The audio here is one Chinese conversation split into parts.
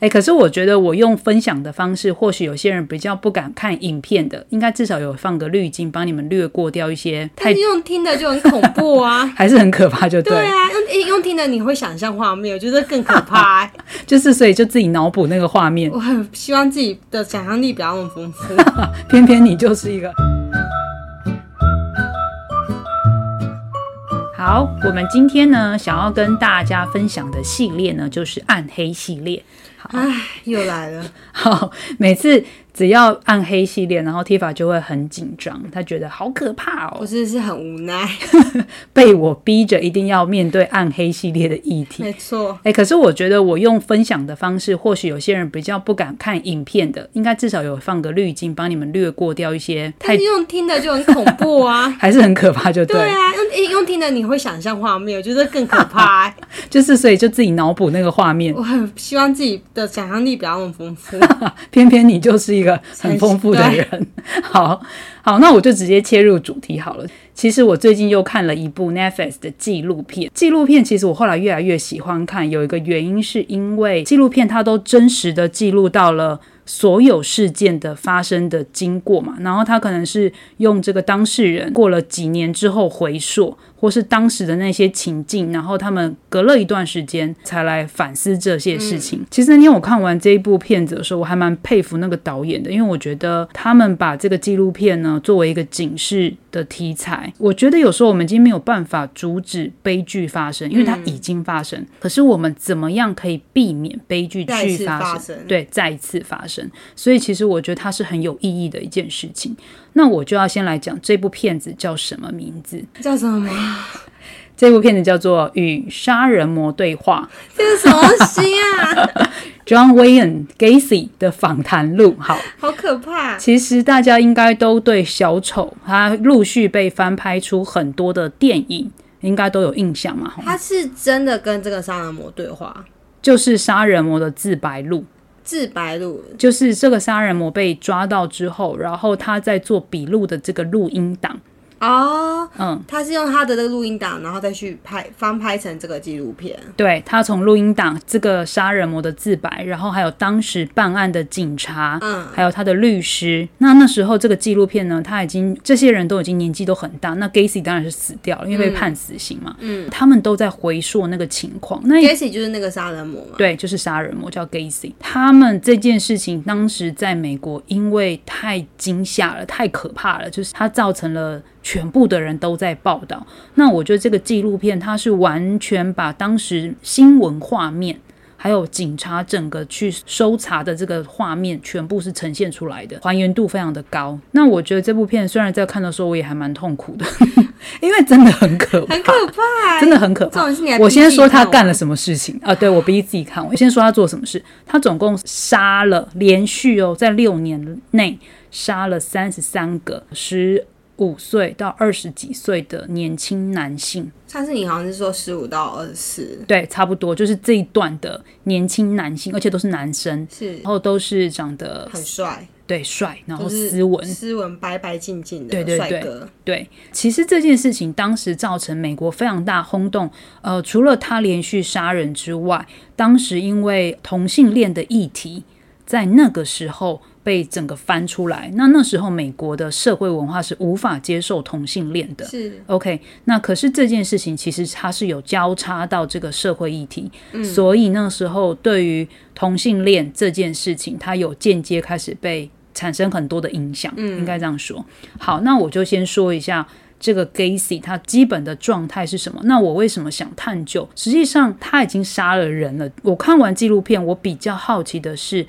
哎，可是我觉得我用分享的方式，或许有些人比较不敢看影片的，应该至少有放个滤镜，帮你们略过掉一些太用听的就很恐怖啊，还是很可怕，就对。对啊，用用听的你会想象画面，我觉得更可怕。就是所以就自己脑补那个画面。我很希望自己的想象力不要那么丰富，偏偏你就是一个。好，我们今天呢，想要跟大家分享的系列呢，就是暗黑系列。唉，又来了。好，每次。只要暗黑系列，然后 Tifa 就会很紧张，他觉得好可怕哦。我真的是很无奈，被我逼着一定要面对暗黑系列的议题。没错，哎，可是我觉得我用分享的方式，或许有些人比较不敢看影片的，应该至少有放个滤镜，帮你们略过掉一些。太用听的就很恐怖啊，还是很可怕，就对。对啊，用用听的你会想象画面，我觉得更可怕。就是所以就自己脑补那个画面。我很希望自己的想象力不要那么丰富，偏偏你就是一个。很丰富的人，好好，那我就直接切入主题好了。其实我最近又看了一部 Netflix 的纪录片，纪录片其实我后来越来越喜欢看，有一个原因是因为纪录片它都真实的记录到了。所有事件的发生的经过嘛，然后他可能是用这个当事人过了几年之后回溯，或是当时的那些情境，然后他们隔了一段时间才来反思这些事情。其实那天我看完这一部片子的时候，我还蛮佩服那个导演的，因为我觉得他们把这个纪录片呢作为一个警示的题材。我觉得有时候我们已经没有办法阻止悲剧发生，因为它已经发生。可是我们怎么样可以避免悲剧去发生？对，再一次发生。所以其实我觉得它是很有意义的一件事情。那我就要先来讲这部片子叫什么名字？叫什么？这部片子叫做《与杀人魔对话》。这是什么东西啊？John Wayne Gacy 的访谈录。好，好可怕。其实大家应该都对小丑，他陆续被翻拍出很多的电影，应该都有印象嘛？他是真的跟这个杀人魔对话，就是杀人魔的自白录。自白录就是这个杀人魔被抓到之后，然后他在做笔录的这个录音档。哦，嗯，他是用他的这个录音档，然后再去拍翻拍成这个纪录片。对他从录音档这个杀人魔的自白，然后还有当时办案的警察，嗯，还有他的律师。那那时候这个纪录片呢，他已经这些人都已经年纪都很大。那 Gacy 当然是死掉了，因为被判死刑嘛。嗯，他们都在回溯那个情况。那 Gacy 就是那个杀人魔吗？对，就是杀人魔叫 Gacy。他们这件事情当时在美国，因为太惊吓了，太可怕了，就是他造成了。全部的人都在报道，那我觉得这个纪录片它是完全把当时新闻画面，还有警察整个去搜查的这个画面，全部是呈现出来的，还原度非常的高。那我觉得这部片虽然在看的时候我也还蛮痛苦的，因为真的很可怕，很可怕，真的很可怕。我先说他干了什么事情啊？对我逼自己看，我先说他做什么事。他总共杀了连续哦，在六年内杀了三十三个十。五岁到二十几岁的年轻男性，上次你好像是说十五到二十四，对，差不多就是这一段的年轻男性，而且都是男生，是，然后都是长得很帅，对，帅，然后斯文，斯文，白白净净的对对对，对。其实这件事情当时造成美国非常大轰动，呃，除了他连续杀人之外，当时因为同性恋的议题，在那个时候。被整个翻出来，那那时候美国的社会文化是无法接受同性恋的。是 OK，那可是这件事情其实它是有交叉到这个社会议题，所以那时候对于同性恋这件事情，它有间接开始被产生很多的影响。嗯，应该这样说。好，那我就先说一下这个 Gacy 他基本的状态是什么。那我为什么想探究？实际上他已经杀了人了。我看完纪录片，我比较好奇的是。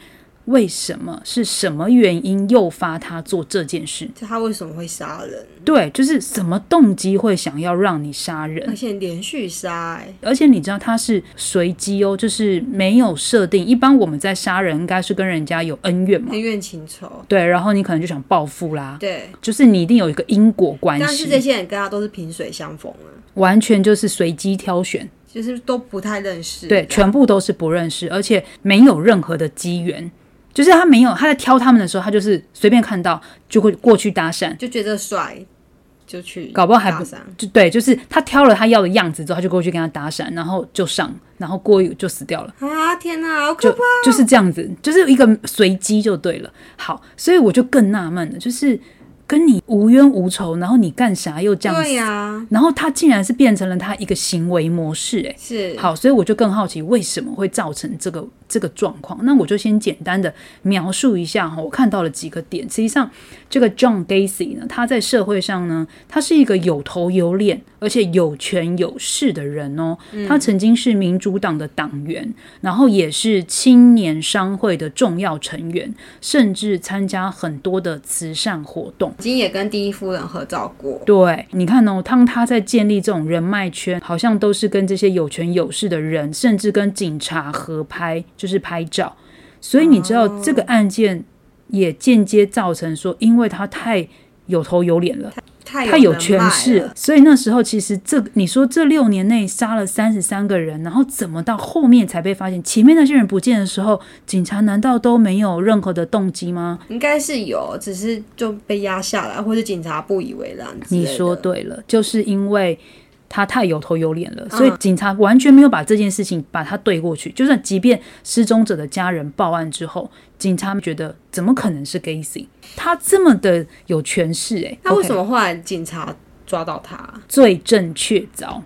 为什么是什么原因诱发他做这件事？就他为什么会杀人？对，就是什么动机会想要让你杀人？而且连续杀，而且你知道他是随机哦，就是没有设定。一般我们在杀人，应该是跟人家有恩怨嘛，恩怨情仇。对，然后你可能就想报复啦。对，就是你一定有一个因果关系。但是这些人跟他都是萍水相逢了，完全就是随机挑选，就是都不太认识。对，全部都是不认识，而且没有任何的机缘。就是他没有他在挑他们的时候，他就是随便看到就会过去搭讪，就觉得帅。就去，搞不好还不就对，就是他挑了他要的样子之后，他就过去跟他搭讪，然后就上，然后过一就死掉了。啊！天哪，好可就怕！就是这样子，就是一个随机就对了。好，所以我就更纳闷了，就是跟你无冤无仇，然后你干啥又这样对呀、然后他竟然是变成了他一个行为模式、欸，是好，所以我就更好奇为什么会造成这个这个状况。那我就先简单的描述一下哈，我看到了几个点。实际上，这个 John Gacy 呢，他在社会上呢，他是一个有头有脸，而且有权有势的人哦。他曾经是民主党的党员，然后也是青年商会的重要成员，甚至参加很多的慈善活动。已经也跟第一夫人合照过，对，你看哦，当他在建立这种人脉圈，好像都是跟这些有权有势的人，甚至跟警察合拍，就是拍照。所以你知道这个案件也间接造成说，因为他太有头有脸了，太他有权势了，所以那时候其实这你说这六年内杀了三十三个人，然后怎么到后面才被发现？前面那些人不见的时候，警察难道都没有任何的动机吗？应该是有，只是就被压下来，或者警察不以为然你。说对了，就是因为他太有头有脸了，所以警察完全没有把这件事情把他对过去。就算即便失踪者的家人报案之后，警察觉得怎么可能是 Gacy？他这么的有权势、欸，那为什么后来警察抓到他？罪证确凿，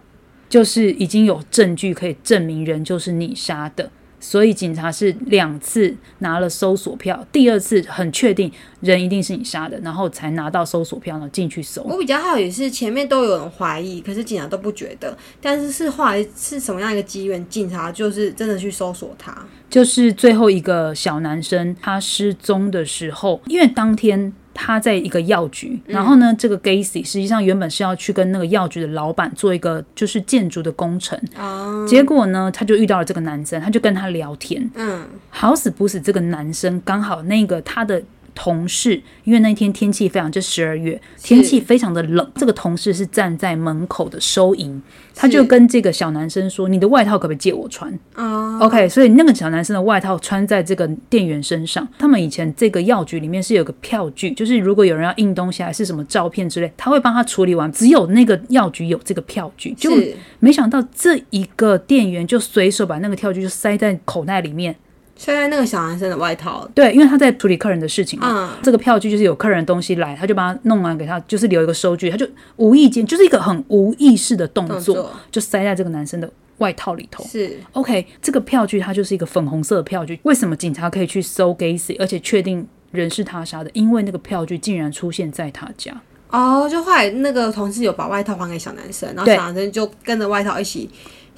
就是已经有证据可以证明人就是你杀的。所以警察是两次拿了搜索票，第二次很确定人一定是你杀的，然后才拿到搜索票，然后进去搜。我比较好奇是前面都有人怀疑，可是警察都不觉得，但是是后来是什么样一个机缘，警察就是真的去搜索他。就是最后一个小男生他失踪的时候，因为当天他在一个药局，然后呢，这个 Gacy 实际上原本是要去跟那个药局的老板做一个就是建筑的工程，啊，结果呢，他就遇到了这个男生，他就跟他聊天，嗯，好死不死，这个男生刚好那个他的。同事，因为那天天气非常，就十二月，天气非常的冷。这个同事是站在门口的收银，他就跟这个小男生说：“你的外套可不可以借我穿？”啊，OK，所以那个小男生的外套穿在这个店员身上。他们以前这个药局里面是有个票据，就是如果有人要印东西还是什么照片之类，他会帮他处理完。只有那个药局有这个票据，就没想到这一个店员就随手把那个票据就塞在口袋里面。塞在那个小男生的外套。对，因为他在处理客人的事情嘛。嗯，这个票据就是有客人的东西来，他就帮他弄完给他，就是留一个收据，他就无意间就是一个很无意识的动作，动作就塞在这个男生的外套里头。是 OK，这个票据它就是一个粉红色的票据。为什么警察可以去搜 Gacy，而且确定人是他杀的？因为那个票据竟然出现在他家。哦，就后来那个同事有把外套还给小男生，然后小男生就跟着外套一起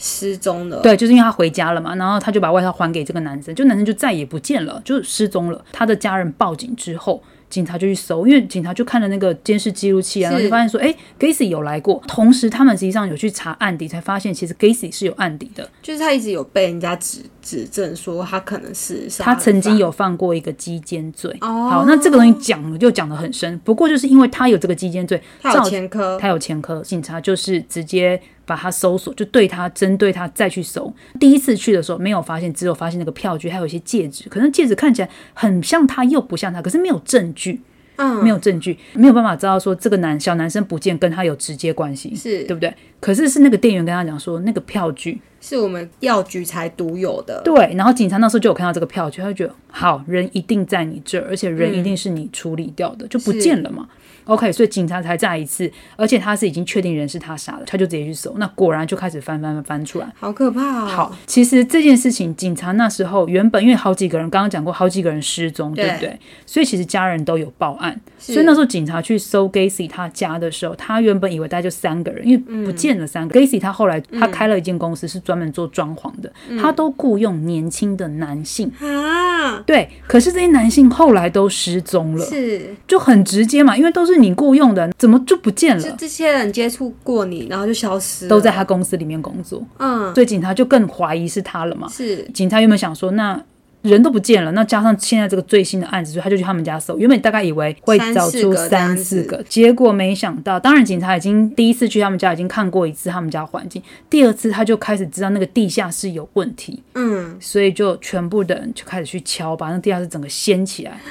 失踪了。对，就是因为他回家了嘛，然后他就把外套还给这个男生，就男生就再也不见了，就失踪了。他的家人报警之后。警察就去搜，因为警察就看了那个监视记录器啊，然后就发现说，哎，Gacy 有来过。同时，他们实际上有去查案底，才发现其实 Gacy 是有案底的。就是他一直有被人家指指证说他可能是他曾经有犯过一个鸡奸罪。哦好，那这个东西讲了就讲得很深，不过就是因为他有这个鸡奸罪，他有前科，他有前科，警察就是直接把他搜索，就对他针对他再去搜。第一次去的时候没有发现，只有发现那个票据，还有一些戒指，可能戒指看起来很像他，又不像他，可是没有证据，嗯，没有证据，没有办法知道说这个男小男生不见跟他有直接关系，是对不对？可是是那个店员跟他讲说，那个票据是我们药局才独有的。对，然后警察那时候就有看到这个票据，他就觉得好人一定在你这儿，而且人一定是你处理掉的，就不见了嘛。OK，所以警察才再一次，而且他是已经确定人是他杀的，他就直接去搜，那果然就开始翻翻翻翻出来。好可怕、哦！好，其实这件事情，警察那时候原本因为好几个人，刚刚讲过好几个人失踪，对不对？所以其实家人都有报案，所以那时候警察去搜 Gacy 他家的时候，他原本以为大概就三个人，因为不见了三个。Gacy 他后来他开了一间公司，是专门做装潢的，他都雇佣年轻的男性，啊，对。可是这些男性后来都失踪了，是就很直接嘛，因为都是你雇佣的，怎么就不见了？就这些人接触过你，然后就消失了，都在他公司里面工作，嗯，所以警察就更怀疑是他了嘛。是警察原本想说，那人都不见了，那加上现在这个最新的案子，所以他就去他们家搜。原本大概以为会找出三四个，结果没想到，当然警察已经第一次去他们家已经看过一次他们家环境，第二次他就开始知道那个地下室有问题，嗯，所以就全部的人就开始去敲，把那地下室整个掀起来。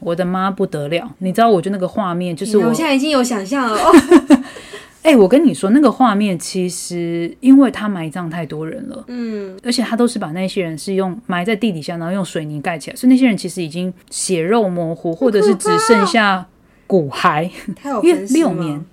我的妈不得了！你知道，我就那个画面，就是我我现在已经有想象了哦。哎、我跟你说，那个画面其实因为他埋葬太多人了，嗯，而且他都是把那些人是用埋在地底下，然后用水泥盖起来，所以那些人其实已经血肉模糊，或者是只剩下骨骸。他有因为分尸吗六年，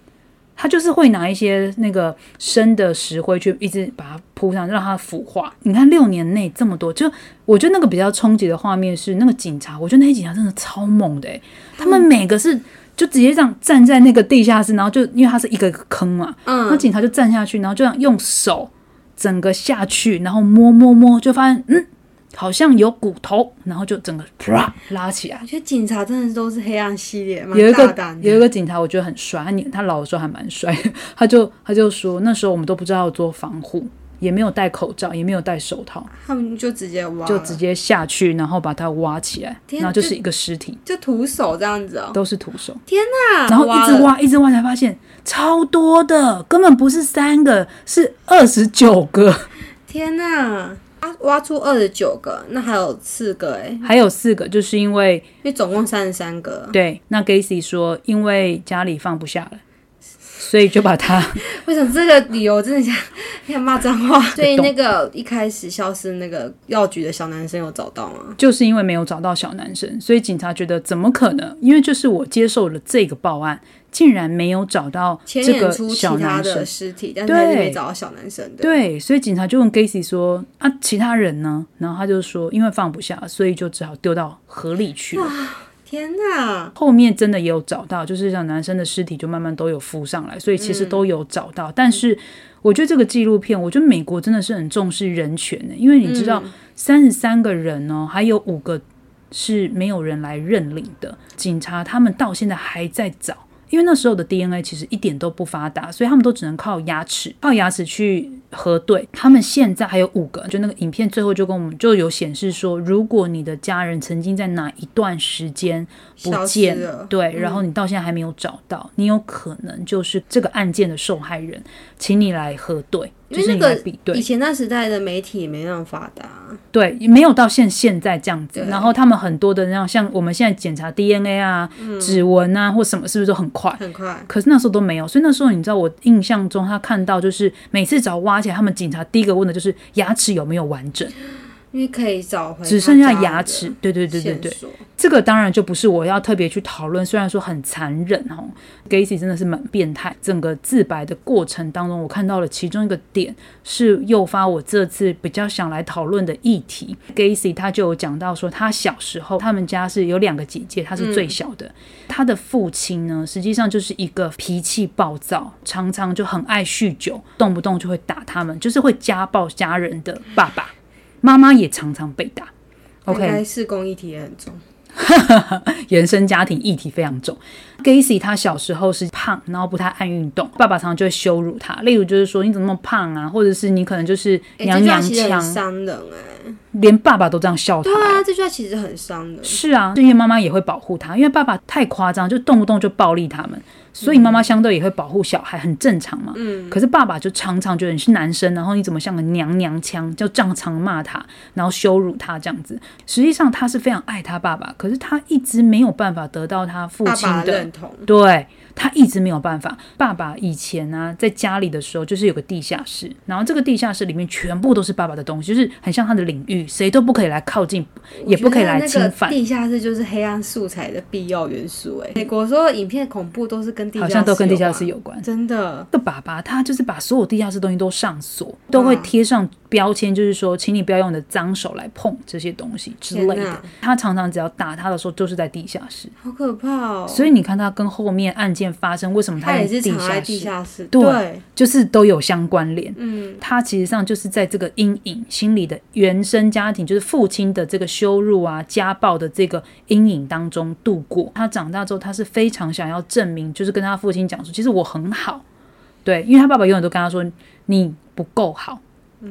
他就是会拿一些那个生的石灰去一直把它铺上，让它腐化。你看六年内这么多，就我觉得那个比较冲击的画面是那个警察，我觉得那些警察真的超猛的、欸，他们每个是。就直接这样站在那个地下室，然后就因为它是一个坑嘛，那嗯，警察就站下去，然后就这样用手整个下去，然后摸摸摸，就发现嗯，好像有骨头，然后就整个啪拉起来。我觉得警察真的都是黑暗系列，蛮有一个。有一个警察，我觉得很帅，他年他老的时候还蛮帅的，他就他就说那时候我们都不知道要做防护，也没有戴口罩，也没有戴手套，他们就直接挖，就直接下去，然后把它挖起来，然后就是一个尸体，就徒手这样子哦。都是徒手，天哪然后一直了，挖，一直挖才发现超多的，根本不是三个，是二十九个。天哪！挖挖出二十九个，那还有四个哎，还有四个，就是因为因为总共三十三个。对，那 Gacy 说，因为家里放不下了，所以就把他 为什么这个理由真的想想骂脏话？所以那个一开始消失那个药局的小男生有找到吗？就是因为没有找到小男生，所以警察觉得怎么可能？因为就是我接受了这个报案，竟然没有找到这个小男生的。尸体，但是没找到小男生的。对，所以警察就问 Gacy 说：“啊，其他人呢？”然后他就说：“因为放不下，所以就只好丢到河里去了。”天哪！后面真的也有找到，就是像男生的尸体就慢慢都有浮上来，所以其实都有找到。但是我觉得这个纪录片，我觉得美国真的是很重视人权的，因为你知道三十三个人哦，还有五个是没有人来认领的，警察他们到现在还在找。因为那时候的 DNA 其实一点都不发达，所以他们都只能靠牙齿，靠牙齿去核对。他们现在还有五个，就那个影片最后就跟我们就有显示说，如果你的家人曾经在哪一段时间不见，对，然后你到现在还没有找到，你有可能就是这个案件的受害人，请你来核对，就是你因为那个来比对以。前那时代的媒体也没那么发达，对，没有到现现在这样子。然后他们很多的那样，像我们现在检查 DNA 啊、嗯指纹啊或什么，是不是都很快？很快。可是那时候都没有，所以那时候你知道，我印象中他看到就是每次找挖而且，他们警察第一个问的就是牙齿有没有完整，因为可以找回只剩下牙齿。对对对对对，这个当然就不是我要特别去讨论，虽然说很残忍哦，Gacy 真的是蛮变态。整个自白的过程当中，我看到了其中一个点是诱发我这次比较想来讨论的议题。Gacy 他就有讲到说，他小时候他们家是有两个姐姐，他是最小的。他的父亲呢，实际上就是一个脾气暴躁，常常就很爱酗酒，动不动就会打他们，就是会家暴家人的爸爸。妈妈也常常被打。OK，是公益体也很重。原生家庭议题非常重。Gacy 他小时候是胖，然后不太爱运动，爸爸常常就会羞辱他，例如就是说你怎么那么胖啊，或者是你可能就是哎、娘娘腔，伤人哎、连爸爸都这样笑他对。啊，这句话其实很伤人。是啊，是因为妈妈也会保护他，因为爸爸太夸张，就动不动就暴力他们，所以妈妈相对也会保护小孩，很正常嘛。嗯，可是爸爸就常常觉得你是男生，然后你怎么像个娘娘腔，就这样常骂他，然后羞辱他这样子。实际上他是非常爱他爸爸，可是他一直没有办法得到他父亲的爸认同。对他一直没有办法。爸爸以前呢、在家里的时候就是有个地下室，然后这个地下室里面全部都是爸爸的东西，就是很像他的领域，谁都不可以来靠近，也不可以来侵犯。地下室就是黑暗素材的必要元素、哎，美国所有影片恐怖都是跟地下室好像都跟地下室有关。真的。这个爸爸他就是把所有地下室东西都上锁，都会贴上标签，就是说，请你不要用你的脏手来碰这些东西之类的。他常常只要打他的时候，就是在地下室。好可怕哦！所以你看他跟后面案件发生，为什么他也是？地下室，对对，就是都有相关联。嗯，他其实上就是在这个阴影心理的原生家庭，就是父亲的这个羞辱啊、家暴的这个阴影当中度过。他长大之后，他是非常想要证明，就是跟他父亲讲说，其实我很好，对，因为他爸爸永远都跟他说你不够好。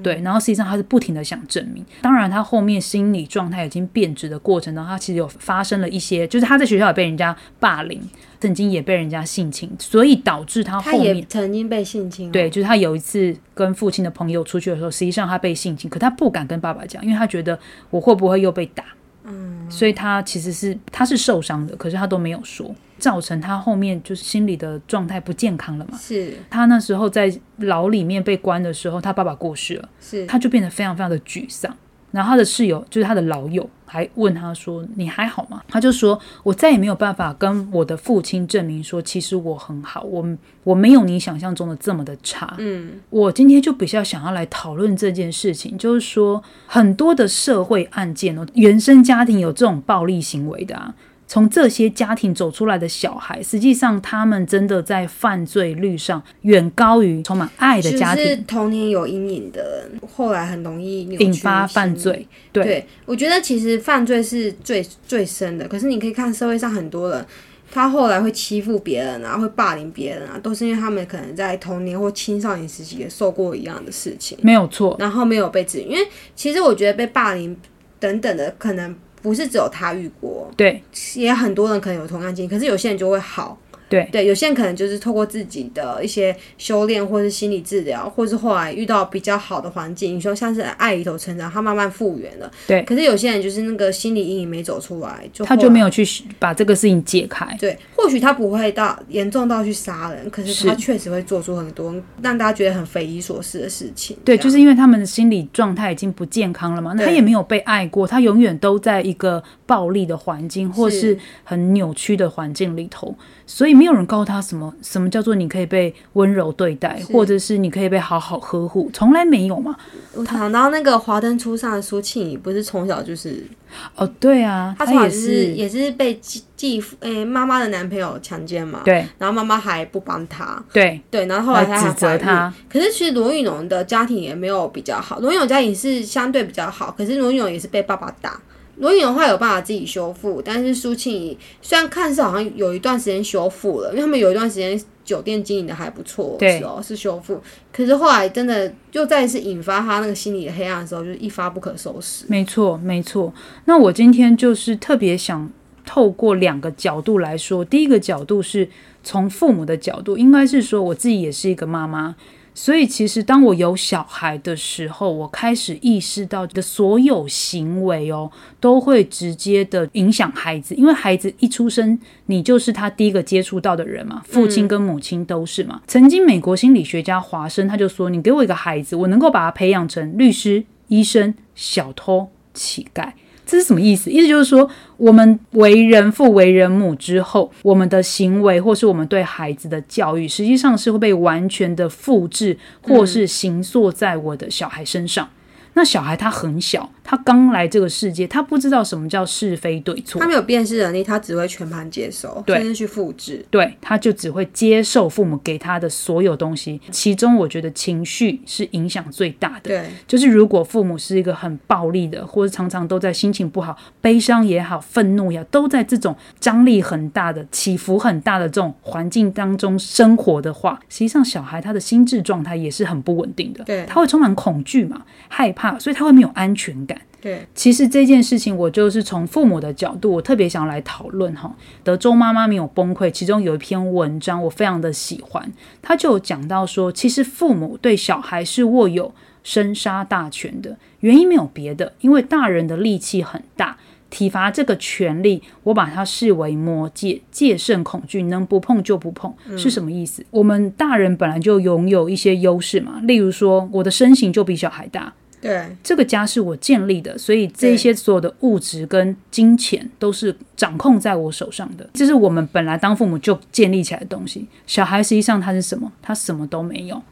对，然后实际上他是不停的想证明。当然，他后面心理状态已经变质的过程当中，他其实有发生了一些，就是他在学校也被人家霸凌，曾经也被人家性侵，所以导致他他后面也曾经被性侵、哦，对，就是他有一次跟父亲的朋友出去的时候，实际上他被性侵，可他不敢跟爸爸讲，因为他觉得我会不会又被打。嗯，所以他其实是他是受伤的，可是他都没有说，造成他后面就是心理的状态不健康了嘛。是他那时候在牢里面被关的时候，他爸爸过世了，是，他就变得非常非常的沮丧。然后他的室友就是他的老友，还问他说：“你还好吗？”他就说：“我再也没有办法跟我的父亲证明说，其实我很好，我我没有你想象中的这么的差。”嗯，我今天就比较想要来讨论这件事情，就是说很多的社会案件哦，原生家庭有这种暴力行为的啊。从这些家庭走出来的小孩，实际上他们真的在犯罪率上远高于充满爱的家就是庭，童年有阴影的人，后来很容易引发犯罪。对，对，我觉得其实犯罪是最最深的，可是你可以看社会上很多人，他后来会欺负别人啊，会霸凌别人啊，都是因为他们可能在童年或青少年时期也受过一样的事情，没有错。然后没有被治愈。因为其实我觉得被霸凌等等的，可能不是只有他遇过，对也很多人可能有同样经历，可是有些人就会好。对对，有些人可能就是透过自己的一些修炼，或是心理治疗，或是后来遇到比较好的环境，你说像是爱里头成长，他慢慢复原了。对可是有些人就是那个心理阴影没走出来，就他就没有去把这个事情解开。对，或许他不会到严重到去杀人，可是是他确实会做出很多让大家觉得很匪夷所思的事情。对，就是因为他们的心理状态已经不健康了嘛，那他也没有被爱过，他永远都在一个暴力的环境或是是很扭曲的环境里头，所以没有人告诉他什么什么叫做你可以被温柔对待，或者是你可以被好好呵护，从来没有嘛。我想到那个《华灯初上》的苏庆仪，不是从小就是哦，对啊，他也她从小就是也是被继继父诶妈妈的男朋友强奸嘛，对然后妈妈还不帮她，对对，然后后来她来指责还怀孕他。可是其实罗玉农的家庭也没有比较好，罗玉农家庭是相对比较好，可是罗玉农也是被爸爸打。罗玉农后来有办法自己修复，但是苏庆怡虽然看似好像有一段时间修复了，因为他们有一段时间酒店经营的还不错的对哦是修复，可是后来真的又再一次引发他那个心理的黑暗的时候，就是一发不可收拾。没错，没错。那我今天就是特别想透过两个角度来说，第一个角度是从父母的角度，应该是说我自己也是一个妈妈。所以，其实当我有小孩的时候，我开始意识到的所有行为哦，都会直接的影响孩子，因为孩子一出生，你就是他第一个接触到的人嘛，父亲跟母亲都是嘛。曾经，美国心理学家华生他就说：“你给我一个孩子，我能够把他培养成律师、医生、小偷、乞丐。”这是什么意思？意思就是说，我们为人父、为人母之后，我们的行为或是我们对孩子的教育，实际上是会被完全的复制，或是形塑在我的小孩身上。那小孩他很小，他刚来这个世界，他不知道什么叫是非对错他，没有辨识能力，他只会全盘接受，对甚至去复制。对，他就只会接受父母给他的所有东西。其中，我觉得情绪是影响最大的。对，就是如果父母是一个很暴力的，或者常常都在心情不好、悲伤也好、愤怒也好，都在这种张力很大的、起伏很大的这种环境当中生活的话，实际上小孩他的心智状态也是很不稳定的。对他会充满恐惧嘛、害怕，所以他会没有安全感。对，其实这件事情，我就是从父母的角度，我特别想来讨论哈。德州妈妈没有崩溃，其中有一篇文章我非常的喜欢，他就有讲到说，其实父母对小孩是握有生杀大权的，原因没有别的，因为大人的力气很大。体罚这个权利，我把它视为魔戒，戒慎恐惧，能不碰就不碰，是什么意思？我们大人本来就拥有一些优势嘛，例如说我的身形就比小孩大，对，这个家是我建立的，所以这些所有的物质跟金钱都是掌控在我手上的。这是我们本来当父母就建立起来的东西。小孩实际上他是什么？他什么都没有。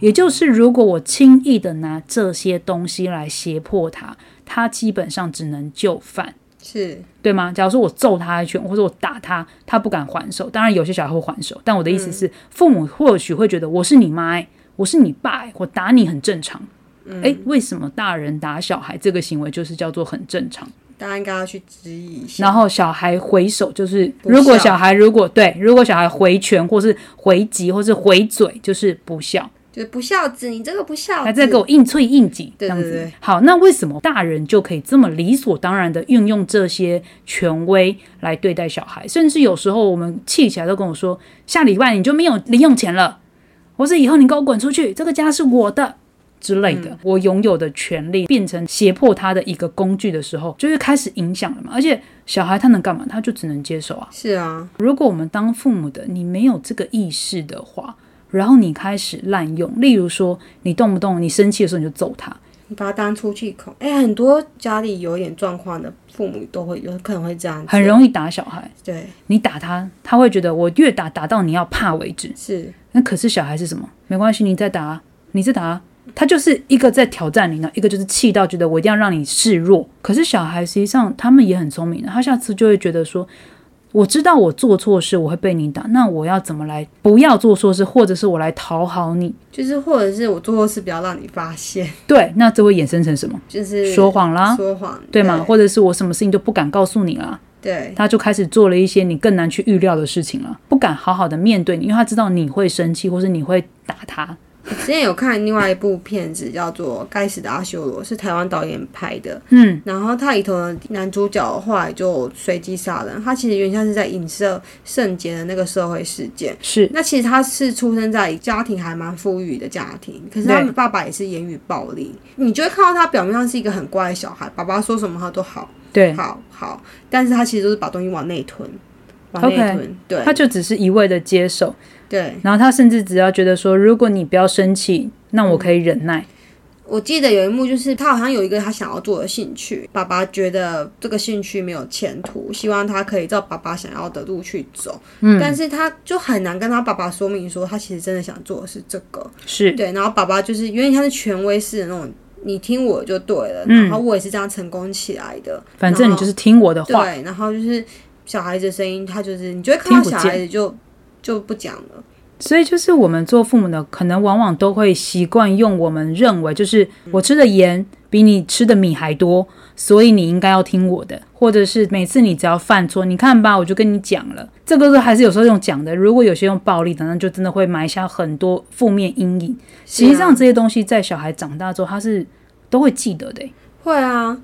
也就是如果我轻易的拿这些东西来胁迫他，他基本上只能就范。是，对吗？假如说我揍他一拳，或者我打他，他不敢还手。当然，有些小孩会还手，但我的意思是，父母或许会觉得我是你妈、欸，我是你爸、欸，我打你很正常。诶，为什么大人打小孩这个行为就是叫做很正常？大家应该要去质疑一下。然后小孩回手就是，如果小孩如果对，如果小孩回拳或是回击或是回嘴，就是不孝。就是不孝子，你这个不孝子，还在给我硬脆硬挤这样子。好，那为什么大人就可以这么理所当然的运用这些权威来对待小孩？甚至有时候我们气起来都跟我说，下礼拜你就没有零用钱了，或是以后你给我滚出去，这个家是我的。之类的，我拥有的权利变成胁迫他的一个工具的时候，就是开始影响了嘛。而且小孩他能干嘛？他就只能接受啊。是啊，如果我们当父母的，你没有这个意识的话，然后你开始滥用，例如说你动不动你生气的时候你就揍他，你把他当出气孔。哎、很多家里有点状况的父母都会有可能会这样，很容易打小孩。对，你打他，他会觉得我越打打到你要怕为止。是那可是小孩是什么？没关系，你再打啊，你再打啊。他就是一个在挑战你呢，一个就是气到觉得我一定要让你示弱。可是小孩实际上他们也很聪明的，他下次就会觉得说，我知道我做错事我会被你打，那我要怎么来不要做错事，或者是我来讨好你？就是或者是我做错事不要让你发现，对，那这会衍生成什么？就是说谎啦，说谎，对吗？或者是我什么事情都不敢告诉你啦，对，他就开始做了一些你更难去预料的事情了，不敢好好的面对你，因为他知道你会生气，或是你会打他。之前有看另外一部片子叫做《该死的阿修罗》，是台湾导演拍的。嗯，然后它里头的男主角后来就随机杀人，他其实原像是在影射圣洁的那个社会事件。是。那其实他是出生在家庭还蛮富裕的家庭，可是他爸爸也是言语暴力，你就会看到他表面上是一个很乖的小孩，爸爸说什么他都好，对，好好，但是他其实都是把东西往内吞，往内吞，对。他就只是一味的接受，对。然后他甚至只要觉得说，如果你不要生气，那我可以忍耐。我记得有一幕，就是他好像有一个他想要做的兴趣，爸爸觉得这个兴趣没有前途，希望他可以照爸爸想要的路去走，嗯，但是他就很难跟他爸爸说明说，他其实真的想做的是这个，是。对，然后爸爸就是因为他是权威式的那种，你听我就对了，嗯。然后我也是这样成功起来的，反正你就是听我的话。对，然后就是小孩子的声音，他就是你就会看到小孩子就就不讲了，所以就是我们做父母的，可能往往都会习惯用我们认为，就是我吃的盐比你吃的米还多，所以你应该要听我的，或者是每次你只要犯错，你看吧，我就跟你讲了。这个是还是有时候用讲的，如果有些用暴力的，那就真的会埋下很多负面阴影。实际上这些东西在小孩长大之后，他是都会记得的欸、会啊。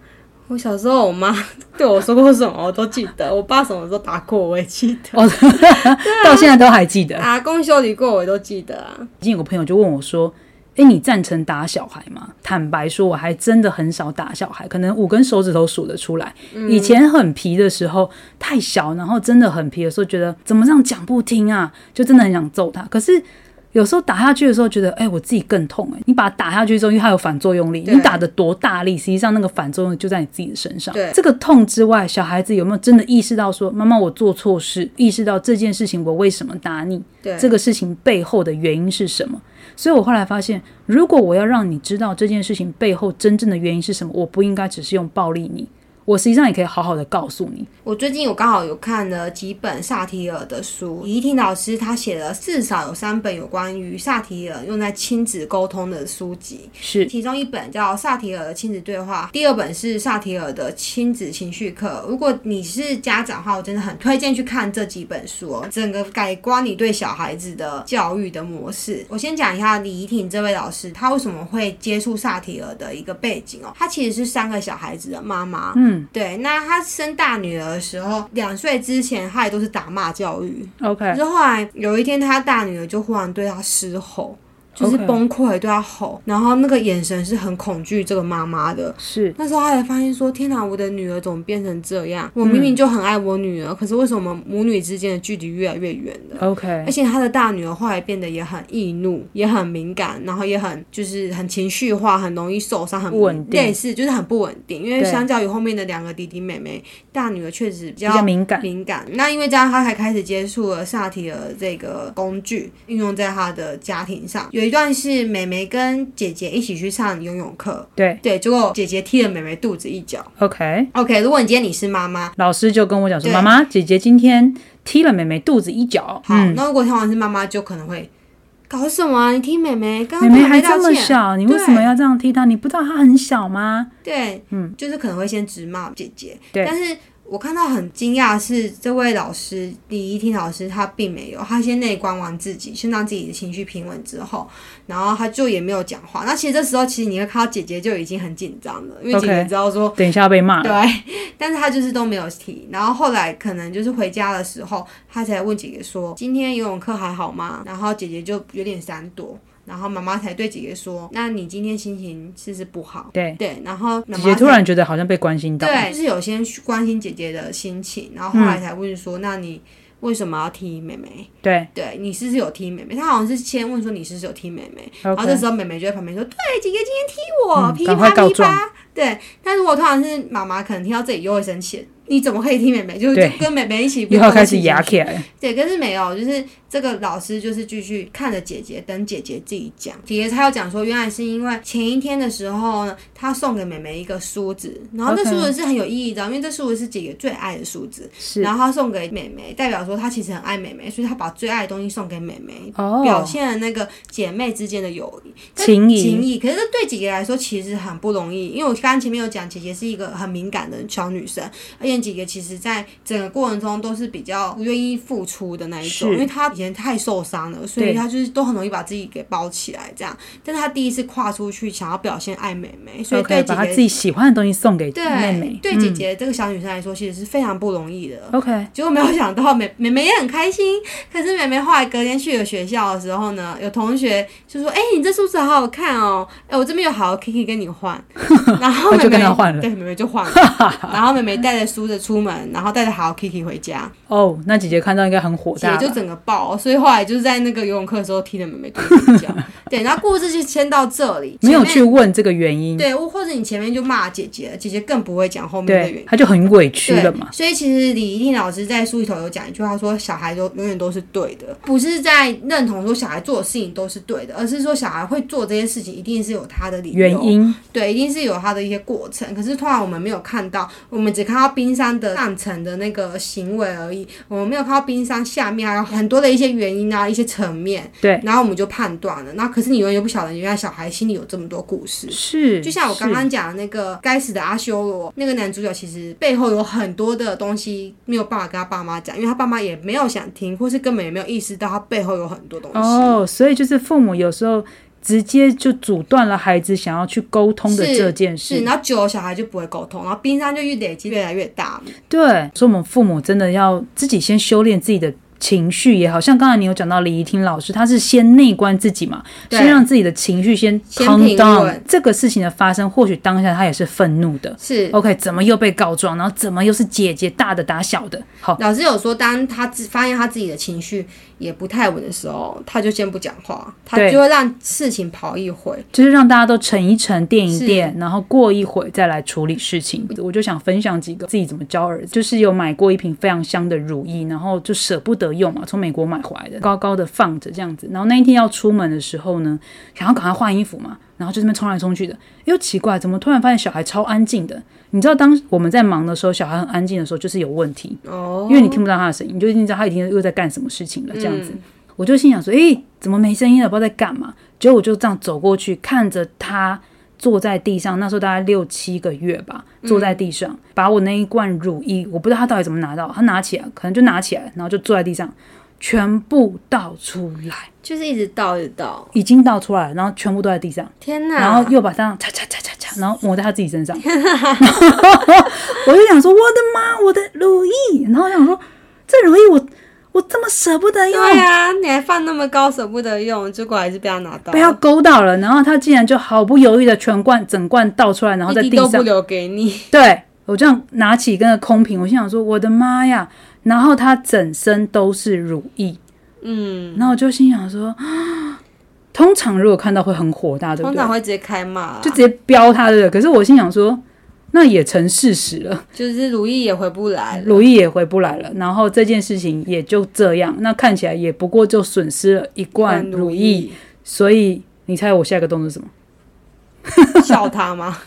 我小时候，我妈 对我说过什么，我都记得。我爸什么时候打过我，我也记得。哦，到现在都还记得。阿公修理过我，也都记得啊。已经有个朋友就问我说：“诶，你赞成打小孩吗？”坦白说，我还真的很少打小孩，可能五根手指头数得出来。以前很皮的时候，太小，然后真的很皮的时候，觉得怎么这样讲不听啊，就真的很想揍他。可是有时候打下去的时候，觉得哎、我自己更痛哎、你把它打下去之后，因为它有反作用力，你打的多大力，实际上那个反作用力就在你自己的身上。对这个痛之外，小孩子有没有真的意识到说，妈妈我做错事，意识到这件事情我为什么打你？对，这个事情背后的原因是什么。所以我后来发现，如果我要让你知道这件事情背后真正的原因是什么，我不应该只是用暴力你，我实际上也可以好好的告诉你。我最近有刚好有看了几本萨提尔的书，李怡婷老师他写了至少有三本有关于萨提尔用在亲子沟通的书籍，是其中一本叫《萨提尔的亲子对话》，第二本是萨提尔的亲子情绪课。如果你是家长的话，我真的很推荐去看这几本书哦，整个改观你对小孩子的教育的模式。我先讲一下李怡婷这位老师，她为什么会接触萨提尔的一个背景哦，她其实是三个小孩子的妈妈，嗯对，那她生大女儿的时候，两岁之前他也都是打骂教育，OK，可是后来有一天，她大女儿就忽然对她嘶吼，就是崩溃对她吼，然后那个眼神是很恐惧这个妈妈的。是那时候她才发现说：“天哪，我的女儿怎么变成这样？我明明就很爱我女儿，可是为什么母女之间的距离越来越远了？” OK，而且她的大女儿后来变得也很易怒，也很敏感，然后也很就是很情绪化，很容易受伤，很不稳定类似就是很不稳定。因为相较于后面的两个弟弟妹妹，大女儿确实比比较敏感。敏感。那因为这样，他才开始接触了萨提尔这个工具，运用在他的家庭上。有一段是妹妹跟姐姐一起去上游泳课，对。对，结果姐姐踢了妹妹肚子一脚。，OK，OK，如果你今天你是妈妈，老师就跟我讲说，妈妈，姐姐今天踢了妹妹肚子一脚。好，嗯，那如果通常是妈妈，就可能会搞什么啊？你踢妹妹，刚妹刚妹还这么小，你为什么要这样踢她？你不知道她很小吗？对，嗯，就是可能会先直骂姐姐，对。但是我看到很惊讶的是，这位老师李怡婷老师，他并没有，他先内观完自己，先让自己的情绪平稳之后，然后他就也没有讲话。那其实这时候，其实你会看到姐姐就已经很紧张了，因为姐姐知道说。等一下被骂。对，但是他就是都没有提，然后后来可能就是回家的时候，他才问姐姐说：“今天游泳课还好吗？”然后姐姐就有点闪躲，然后妈妈才对姐姐说：“那你今天心情是不是不好？”对对，然后妈姐姐突然觉得好像被关心到，对，就是有先关心姐姐的心情，然后后来才问说：“那你为什么要踢妹妹？对对你是不是有踢妹妹？”她好像是先问说：“你是不是有踢妹妹？”然后这时候妹妹就在旁边说：“对，姐姐今天踢我，噼啪噼啪。”对，但如果通常是妈妈，可能听到这里又会生气，你怎么可以听妹妹？就就跟妹妹一起又要开始牙压起来，对，可是没有，就是这个老师就是继续看着姐姐，等姐姐自己讲。姐姐她要讲说，原来是因为前一天的时候呢，她送给妹妹一个梳子，然后这梳子是很有意义的，因为这梳子是姐姐最爱的梳子，是然后她送给妹妹，代表说她其实很爱妹妹，所以她把最爱的东西送给妹妹。哦，表现了那个姐妹之间的友谊、情谊情谊。可是这对姐姐来说其实很不容易，因为我刚刚前面有讲，姐姐是一个很敏感的小女生，而且姐姐其实在整个过程中都是比较不愿意付出的那一种，因为她以前太受伤了，所以对她就是都很容易把自己给包起来这样。但是她第一次跨出去，想要表现爱妹妹，所以对姐姐自己喜欢的东西送给对妹妹，对姐嗯姐这个小女生来说，其实是非常不容易的。，OK，结果没有想到妹妹妹也很开心，可是妹妹后来隔天去了学校的时候呢，有同学就说：“哎、你这梳子好好看哦，哎、我这边有好 Kiki 跟你换。” 然后妹妹就跟她换了对，妹妹就换了。然后妹妹带着梳着出门，然后带着好 Kiki 回家，哦，那姐姐看到应该很火姐就整个爆，所以后来就是在那个游泳课的时候踢了妹妹肚子一脚。对，然后故事就先到这里，没有去问这个原因，对，或者你前面就骂姐姐了，姐姐更不会讲后面的原因，。对她就很委屈对了嘛，所以其实李一定老师在书里头有讲一句话说，小孩都永远都是对的，不是在认同说小孩做的事情都是对的，而是说小孩会做这些事情一定是有他的理由，原因对，一定是有他的一些过程。可是突然我们没有看到，我们只看到冰山的上层的那个行为而已，我们没有看到冰山下面还有很多的一些原因啊，一些层面，对，然后我们就判断了。那可是你永远不晓得，原来小孩心里有这么多故事。是，就像我刚刚讲的那个该死的阿修罗，那个男主角其实背后有很多的东西没有办法跟他爸妈讲，因为他爸妈也没有想听，或是根本也没有意识到他背后有很多东西。哦，所以就是父母有时候直接就阻断了孩子想要去沟通的这件是，事。然后久了小孩就不会沟通，然后冰山就越累积越来越大。对，所以我们父母真的要自己先修炼自己的。情绪也好像刚才你有讲到李怡婷老师，他是先内观自己嘛，先让自己的情绪先先 calm down。这个事情的发生，或许当下他也是愤怒的。是 OK，怎么又被告状？然后怎么又是姐姐大的打小的？好，老师有说，当他自发现他自己的情绪也不太稳的时候，他就先不讲话，他就会让事情跑一回。就是让大家都沉一沉、垫一垫，然后过一会再来处理事情。我就想分享几个自己怎么教儿子，就是有买过一瓶非常香的乳液，然后就舍不得用嘛，从美国买回来的，高高的放着这样子。然后那一天要出门的时候呢，想要赶快换衣服嘛，然后就这边冲来冲去的，又奇怪，怎么突然发现小孩超安静的？你知道，当我们在忙的时候，小孩很安静的时候，就是有问题，哦，因为你听不到他的声音，你就已经知道他已经又在干什么事情了，这样子。嗯我就心想说，诶，怎么没声音了？不知道在干嘛。结果我就这样走过去，看着他坐在地上，那时候大概六七个月吧，坐在地上，把我那一罐乳液，我不知道他到底怎么拿到，他拿起来，可能就拿起来，然后就坐在地上，全部倒出来，就是一直倒一直倒，已经倒出来了，然后全部都在地上，天哪！然后又把它擦擦擦擦擦，然后抹在他自己身上。我就想说，我的妈，我的如意，然后我想说，这如意我我这么舍不得用，对啊，你还放那么高，舍不得用，结果还是被他拿到，被他勾到了，然后他竟然就毫不犹豫的全罐整罐倒出来，然后在地上，都不留给你。对我这样拿起一个空瓶，我心想说，我的妈呀！然后他整身都是乳液，嗯，然后我就心想说，啊 通常如果看到会很火大，对不对通常？会直接开骂啦，就直接飙他，对不对？可是我心想说，那也成事实了。就是如意也回不来了。如意也回不来了，然后这件事情也就这样，那看起来也不过就损失了一罐关如意，所以你猜我下一个动作是什么？笑他吗？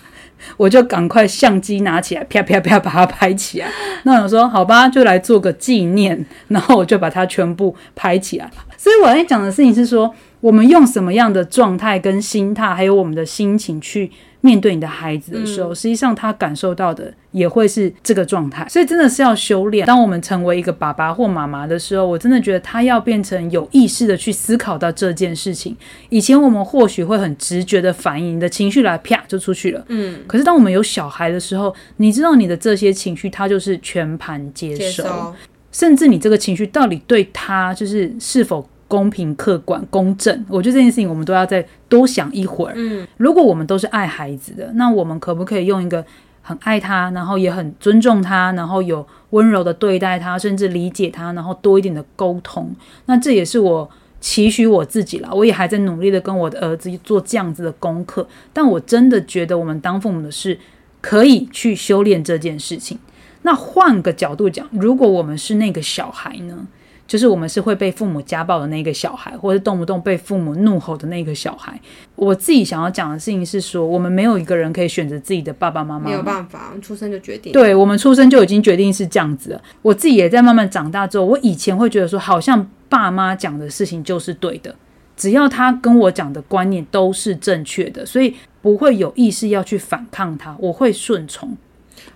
我就赶快相机拿起来，啪啪啪把它拍起来。那我说好吧，就来做个纪念，然后我就把它全部拍起来。所以我在讲的事情是说，我们用什么样的状态跟心态，还有我们的心情去面对你的孩子的时候，实际上他感受到的也会是这个状态。所以真的是要修炼。当我们成为一个爸爸或妈妈的时候，我真的觉得他要变成有意识的去思考到这件事情。以前我们或许会很直觉的反应，你的情绪来啪就出去了。嗯，可是当我们有小孩的时候，你知道你的这些情绪，他就是全盘接接受，收。甚至你这个情绪到底对他就是是否公平、客观、公正。我觉得这件事情我们都要再多想一会儿。嗯，如果我们都是爱孩子的，那我们可不可以用一个很爱他，然后也很尊重他，然后有温柔的对待他，甚至理解他，然后多一点的沟通？那这也是我期许我自己啦。我也还在努力的跟我的儿子做这样子的功课。但我真的觉得，我们当父母的是可以去修炼这件事情。那换个角度讲，如果我们是那个小孩呢？就是我们是会被父母家暴的那个小孩，或者动不动被父母怒吼的那个小孩。我自己想要讲的事情是说，我们没有一个人可以选择自己的爸爸妈妈，没有办法，出生就决定。对我们出生就已经决定是这样子了。我自己也在慢慢长大之后，我以前会觉得说，好像爸妈讲的事情就是对的，只要他跟我讲的观念都是正确的，所以不会有意识要去反抗他，我会顺从。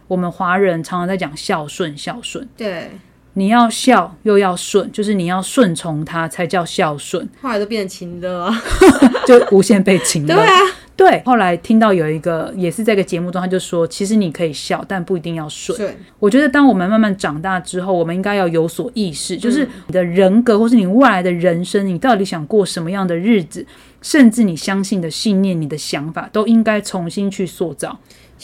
我们华人常常在讲孝顺，孝顺。对，你要孝又要顺，就是你要顺从他才叫孝顺。后来都变成情的啊，就无限被情了。对啊，对。后来听到有一个也是在个节目中，他就说，其实你可以孝，但不一定要顺。对，我觉得当我们慢慢长大之后，我们应该要有所意识，就是你的人格或是你未来的人生，你到底想过什么样的日子，甚至你相信的信念、你的想法，都应该重新去塑造。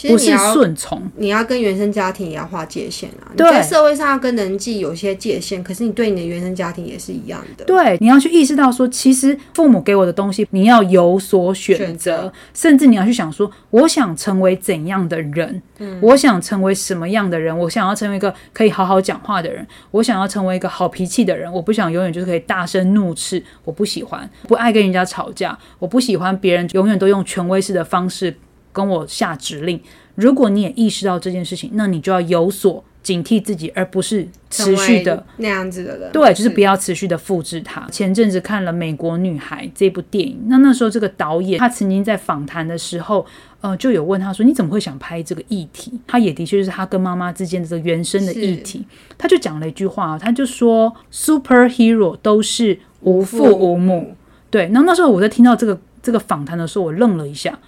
不是顺从，你要跟原生家庭也要划界限啊。你在社会上要跟人际有些界限，可是你对你的原生家庭也是一样的。对，你要去意识到说，其实父母给我的东西，你要有所选择，甚至你要去想说，我想成为怎样的人，我想成为什么样的人，我想要成为一个可以好好讲话的人，我想要成为一个好脾气的人，我不想永远就是可以大声怒斥，我不喜欢，不爱跟人家吵架，我不喜欢别人永远都用权威式的方式。跟我下指令，如果你也意识到这件事情，那你就要有所警惕自己，而不是持续的那样子的人。对，就是不要持续的复制它。前阵子看了《美国女孩》这部电影，那那时候这个导演他曾经在访谈的时候，呃，就有问他说：“你怎么会想拍这个议题？”他也的确是他跟妈妈之间的这个原生的议题。他就讲了一句话，他就说：“Superhero 都是无父无母。”对。然后那时候我在听到这个这个访谈的时候，我愣了一下。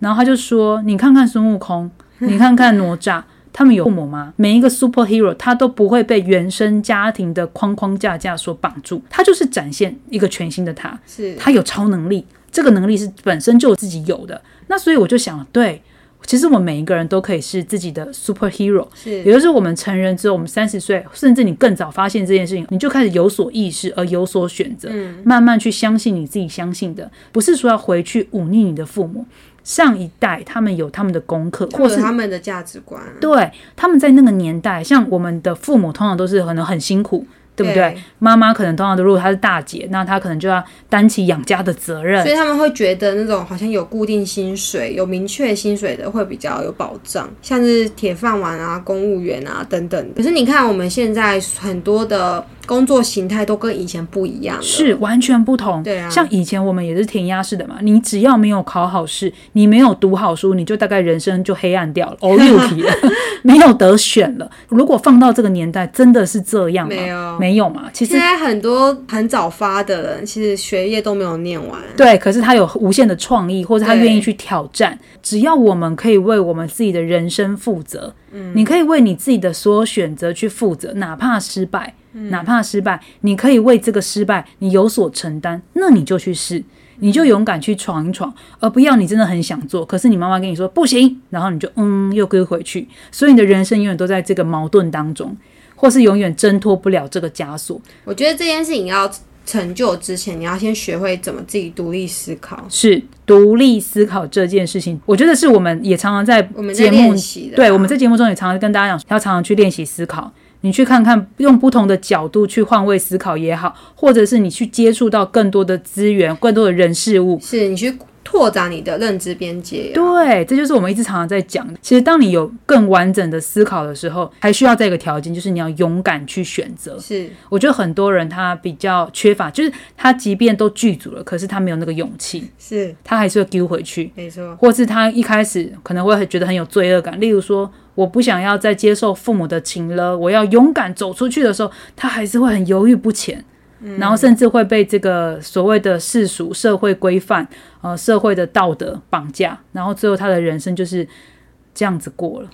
然后他就说：“你看看孙悟空，你看看哪吒，他们有父母吗？每一个 superhero 他都不会被原生家庭的框框架架所绑住，他就是展现一个全新的他。是，他有超能力，这个能力是本身就自己有的。那所以我就想，对，其实我们每一个人都可以是自己的 superhero。是，也就是我们成人之后，我们三十岁，甚至你更早发现这件事情，你就开始有所意识而有所选择，慢慢去相信你自己相信的，不是说要回去忤逆你的父母。”上一代他们有他们的功课，或是他们的价值观。对，他们在那个年代，像我们的父母，通常都是可能很辛苦。对不对？妈妈可能通常都，如果她是大姐，那她可能就要担起养家的责任。所以他们会觉得那种好像有固定薪水、有明确薪水的会比较有保障，像是铁饭碗啊、公务员啊等等。可是你看我们现在很多的工作形态都跟以前不一样，是完全不同。对啊，像以前我们也是填鸭式的嘛，你只要没有考好试，你没有读好书，你就大概人生就黑暗掉了，哦，六题了，没有得选了。如果放到这个年代，真的是这样吗？没有。没有嘛？其实现在很多很早发的人，其实学业都没有念完。对，可是他有无限的创意，或者他愿意去挑战。只要我们可以为我们自己的人生负责，嗯，你可以为你自己的所有选择去负责，哪怕失败，哪怕失败，你可以为这个失败你有所承担，那你就去试，你就勇敢去闯一闯，而不要你真的很想做，可是你妈妈跟你说不行，然后你就嗯又搁回去，所以你的人生永远都在这个矛盾当中。或是永远挣脱不了这个枷锁。我觉得这件事情要成就之前，你要先学会怎么自己独立思考。是独立思考这件事情，我觉得是我们也常常在节目对我们在节目中也常常跟大家讲，要常常去练习思考。你去看看，用不同的角度去换位思考也好，或者是你去接触到更多的资源、更多的人事物，是你去。拓展你的认知边界，对，这就是我们一直常常在讲的。其实，当你有更完整的思考的时候，还需要再一个条件，就是你要勇敢去选择。是，我觉得很多人他比较缺乏，就是他即便都剧组了，可是他没有那个勇气，是他还是会丢回去，没错，或是他一开始可能会觉得很有罪恶感，例如说，我不想要再接受父母的情了，我要勇敢走出去的时候，他还是会很犹豫不前。然后甚至会被这个所谓的世俗社会规范，呃，社会的道德绑架，然后最后他的人生就是这样子过了。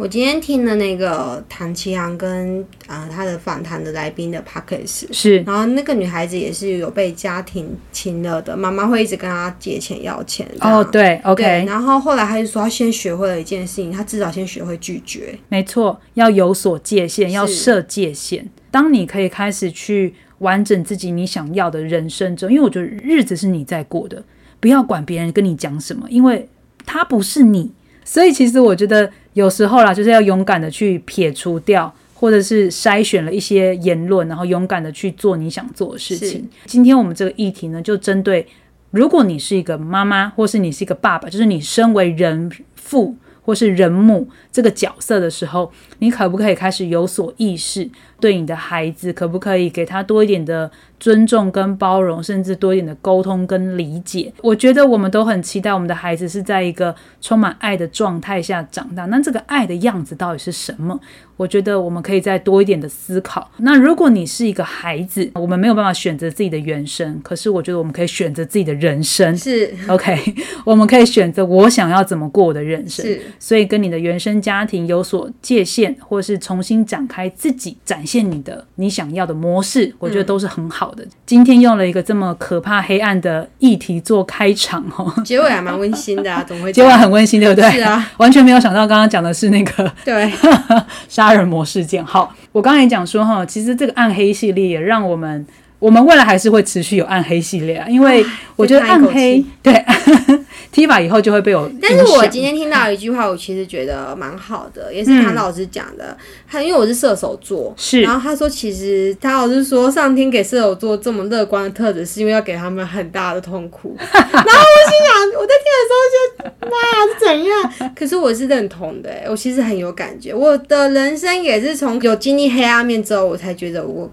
我今天听了那个唐奇阳跟呃他的访谈的来宾的 p o c k e t 是，然后那个女孩子也是有被家庭亲热的，妈妈会一直跟她借钱要钱。哦，对，OK。对，然后后来她就说，她先学会了一件事情，她至少先学会拒绝。没错，要有所界限，要设界限。当你可以开始去完整自己你想要的人生之后，因为我觉得日子是你在过的，不要管别人跟你讲什么，因为他不是你。所以其实我觉得有时候啦，就是要勇敢的去撇除掉，或者是筛选了一些言论，然后勇敢的去做你想做的事情。今天我们这个议题呢，就针对如果你是一个妈妈，或是你是一个爸爸，就是你身为人父或是人母这个角色的时候，你可不可以开始有所意识，对你的孩子可不可以给他多一点的？尊重跟包容，甚至多一点的沟通跟理解，我觉得我们都很期待我们的孩子是在一个充满爱的状态下长大。那这个爱的样子到底是什么？我觉得我们可以再多一点的思考。那如果你是一个孩子，我们没有办法选择自己的原生，可是我觉得我们可以选择自己的人生。是 OK，我们可以选择我想要怎么过我的人生。是，所以跟你的原生家庭有所界限，或是重新展开自己展现你的你想要的模式，我觉得都是很好的。今天用了一个这么可怕黑暗的议题做开场哦，结尾还蛮温馨的啊，怎么会？结尾很温馨，对不对？是啊，完全没有想到刚刚讲的是那个对 杀人魔事件。好，我刚才也讲说哈，其实这个暗黑系列也让我们。我们未来还是会持续有暗黑系列啊，因为我觉得暗黑对 T 法以后就会被我。但是我今天听到一句话，我其实觉得蛮好的，也是唐老师讲的。他因为我是射手座，是，然后他说其实唐老师说上天给射手座这么乐观的特质，是因为要给他们很大的痛苦。然后我心想，我在听的时候就妈呀，是怎样？可是我是认同的，我其实很有感觉。我的人生也是从有经历黑暗面之后，我才觉得我。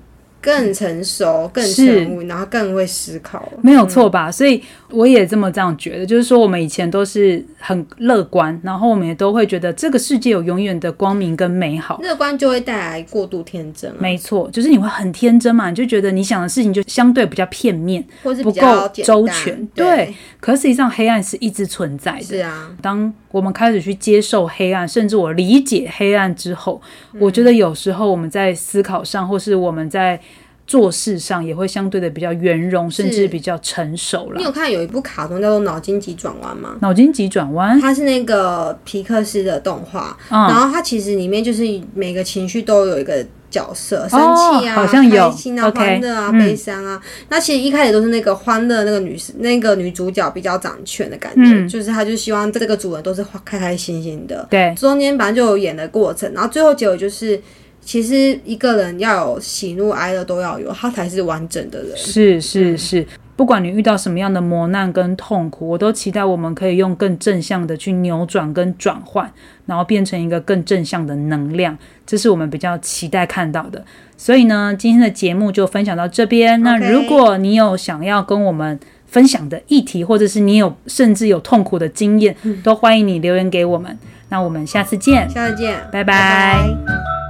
更成熟，更沉稳，然后更会思考，没有错吧？所以我也这么这样觉得，就是说我们以前都是很乐观，然后我们也都会觉得这个世界有永远的光明跟美好。乐观就会带来过度天真，没错，就是你会很天真嘛，你就觉得你想的事情就相对比较片面，或是不够周全。对，可实际上黑暗是一直存在的。是啊，当我们开始去接受黑暗，甚至我理解黑暗之后，我觉得有时候我们在思考上，或是我们在做事上也会相对的比较圆融，甚至比较成熟了。你有看有一部卡通叫做《脑筋急转弯》吗？脑筋急转弯，它是那个皮克斯的动画，然后它其实里面就是每个情绪都有一个角色，生气啊、开心啊、欢乐啊、悲伤啊。那其实一开始都是那个欢乐那个女士，那个女主角比较掌权的感觉，就是她就希望这个主人都是开开心心的。对，中间反正就有演的过程，然后最后结果就是。其实一个人要有喜怒哀乐都要有，他才是完整的人。是是是，不管你遇到什么样的磨难跟痛苦，我都期待我们可以用更正向的去扭转跟转换，然后变成一个更正向的能量。这是我们比较期待看到的。所以呢，今天的节目就分享到这边。那如果你有想要跟我们分享的议题，或者是你有甚至有痛苦的经验，都欢迎你留言给我们。那我们下次见，下次见，拜拜。